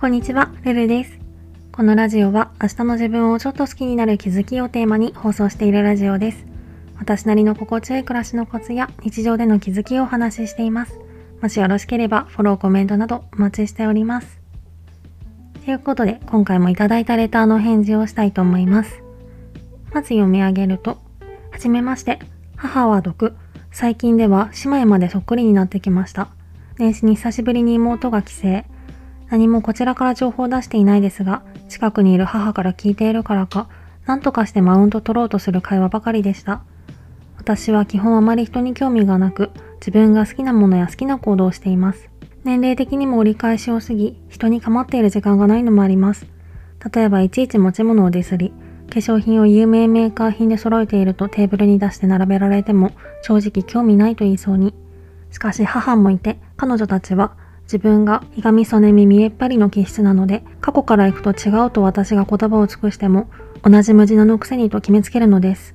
こんにちは、ルルです。このラジオは明日の自分をちょっと好きになる気づきをテーマに放送しているラジオです。私なりの心地よい暮らしのコツや日常での気づきをお話ししています。もしよろしければフォロー、コメントなどお待ちしております。ということで今回もいただいたレターの返事をしたいと思います。まず読み上げると、はじめまして、母は毒、最近では姉妹までそっくりになってきました。年始に久しぶりに妹が帰省、何もこちらから情報を出していないですが、近くにいる母から聞いているからか、何とかしてマウント取ろうとする会話ばかりでした。私は基本あまり人に興味がなく、自分が好きなものや好きな行動をしています。年齢的にも折り返しを過ぎ、人に構っている時間がないのもあります。例えばいちいち持ち物をディスり、化粧品を有名メーカー品で揃えているとテーブルに出して並べられても正直興味ないと言いそうに。しかし母もいて、彼女たちは自分がひがみそねみ見えっぱりの気質なので、過去から行くと違うと私が言葉を尽くしても、同じ無地のくせにと決めつけるのです。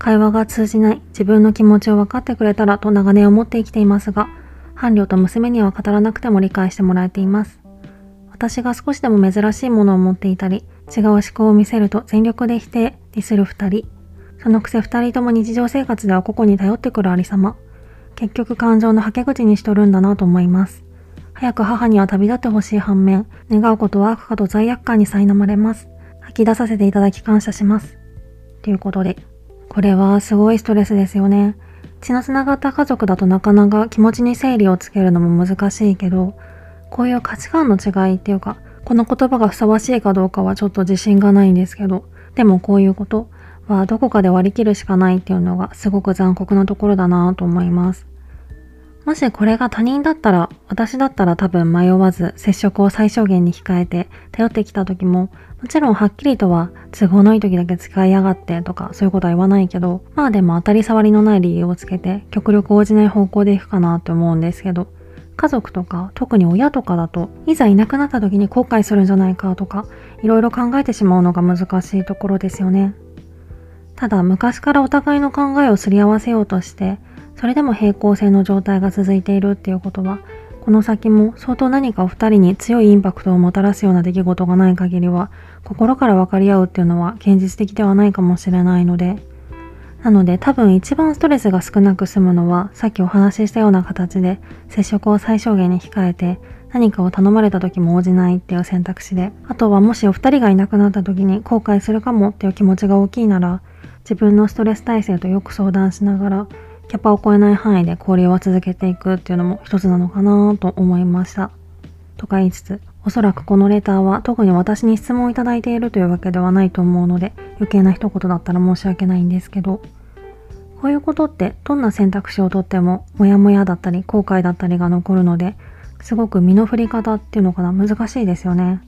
会話が通じない、自分の気持ちを分かってくれたらと長年思って生きていますが、伴侶と娘には語らなくても理解してもらえています。私が少しでも珍しいものを持っていたり、違う思考を見せると全力で否定、ディスる二人。そのくせ二人とも日常生活では個々に頼ってくるありさま。結局感情のはけ口にしとるんだなと思います。早く母には旅立ってほしい反面、願うことは悪化と罪悪感に苛まれます。吐き出させていただき感謝します。ということで、これはすごいストレスですよね。血の繋がった家族だとなかなか気持ちに整理をつけるのも難しいけど、こういう価値観の違いっていうか、この言葉がふさわしいかどうかはちょっと自信がないんですけど、でもこういうことはどこかで割り切るしかないっていうのがすごく残酷なところだなと思います。もしこれが他人だったら、私だったら多分迷わず接触を最小限に控えて頼ってきた時も、もちろんはっきりとは都合のいい時だけ使いやがってとかそういうことは言わないけど、まあでも当たり障りのない理由をつけて極力応じない方向でいくかなって思うんですけど、家族とか特に親とかだといざいなくなった時に後悔するんじゃないかとかいろいろ考えてしまうのが難しいところですよね。ただ昔からお互いの考えをすり合わせようとしてそれでも平行線の状態が続いているっていうことは、この先も相当何かお二人に強いインパクトをもたらすような出来事がない限りは、心から分かり合うっていうのは現実的ではないかもしれないので、なので多分一番ストレスが少なく済むのは、さっきお話ししたような形で接触を最小限に控えて、何かを頼まれた時も応じないっていう選択肢で、あとはもしお二人がいなくなった時に後悔するかもっていう気持ちが大きいなら、自分のストレス耐性とよく相談しながら、キャパを超えない範囲で交流は続けていくっていうのも一つなのかなと思いました。とか言いつつ、おそらくこのレターは特に私に質問をいただいているというわけではないと思うので、余計な一言だったら申し訳ないんですけど、こういうことってどんな選択肢をとってもモヤモヤだったり後悔だったりが残るので、すごく身の振り方っていうのかな難しいですよね。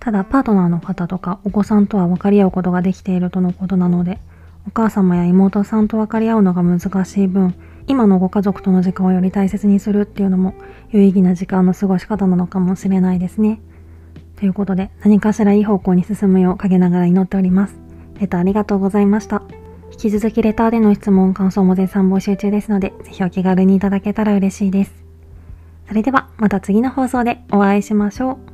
ただパートナーの方とかお子さんとは分かり合うことができているとのことなので、お母様や妹さんと分かり合うのが難しい分、今のご家族との時間をより大切にするっていうのも有意義な時間の過ごし方なのかもしれないですね。ということで、何かしらいい方向に進むよう陰ながら祈っております。レターありがとうございました。引き続きレターでの質問、感想も絶賛募集中ですので、ぜひお気軽にいただけたら嬉しいです。それではまた次の放送でお会いしましょう。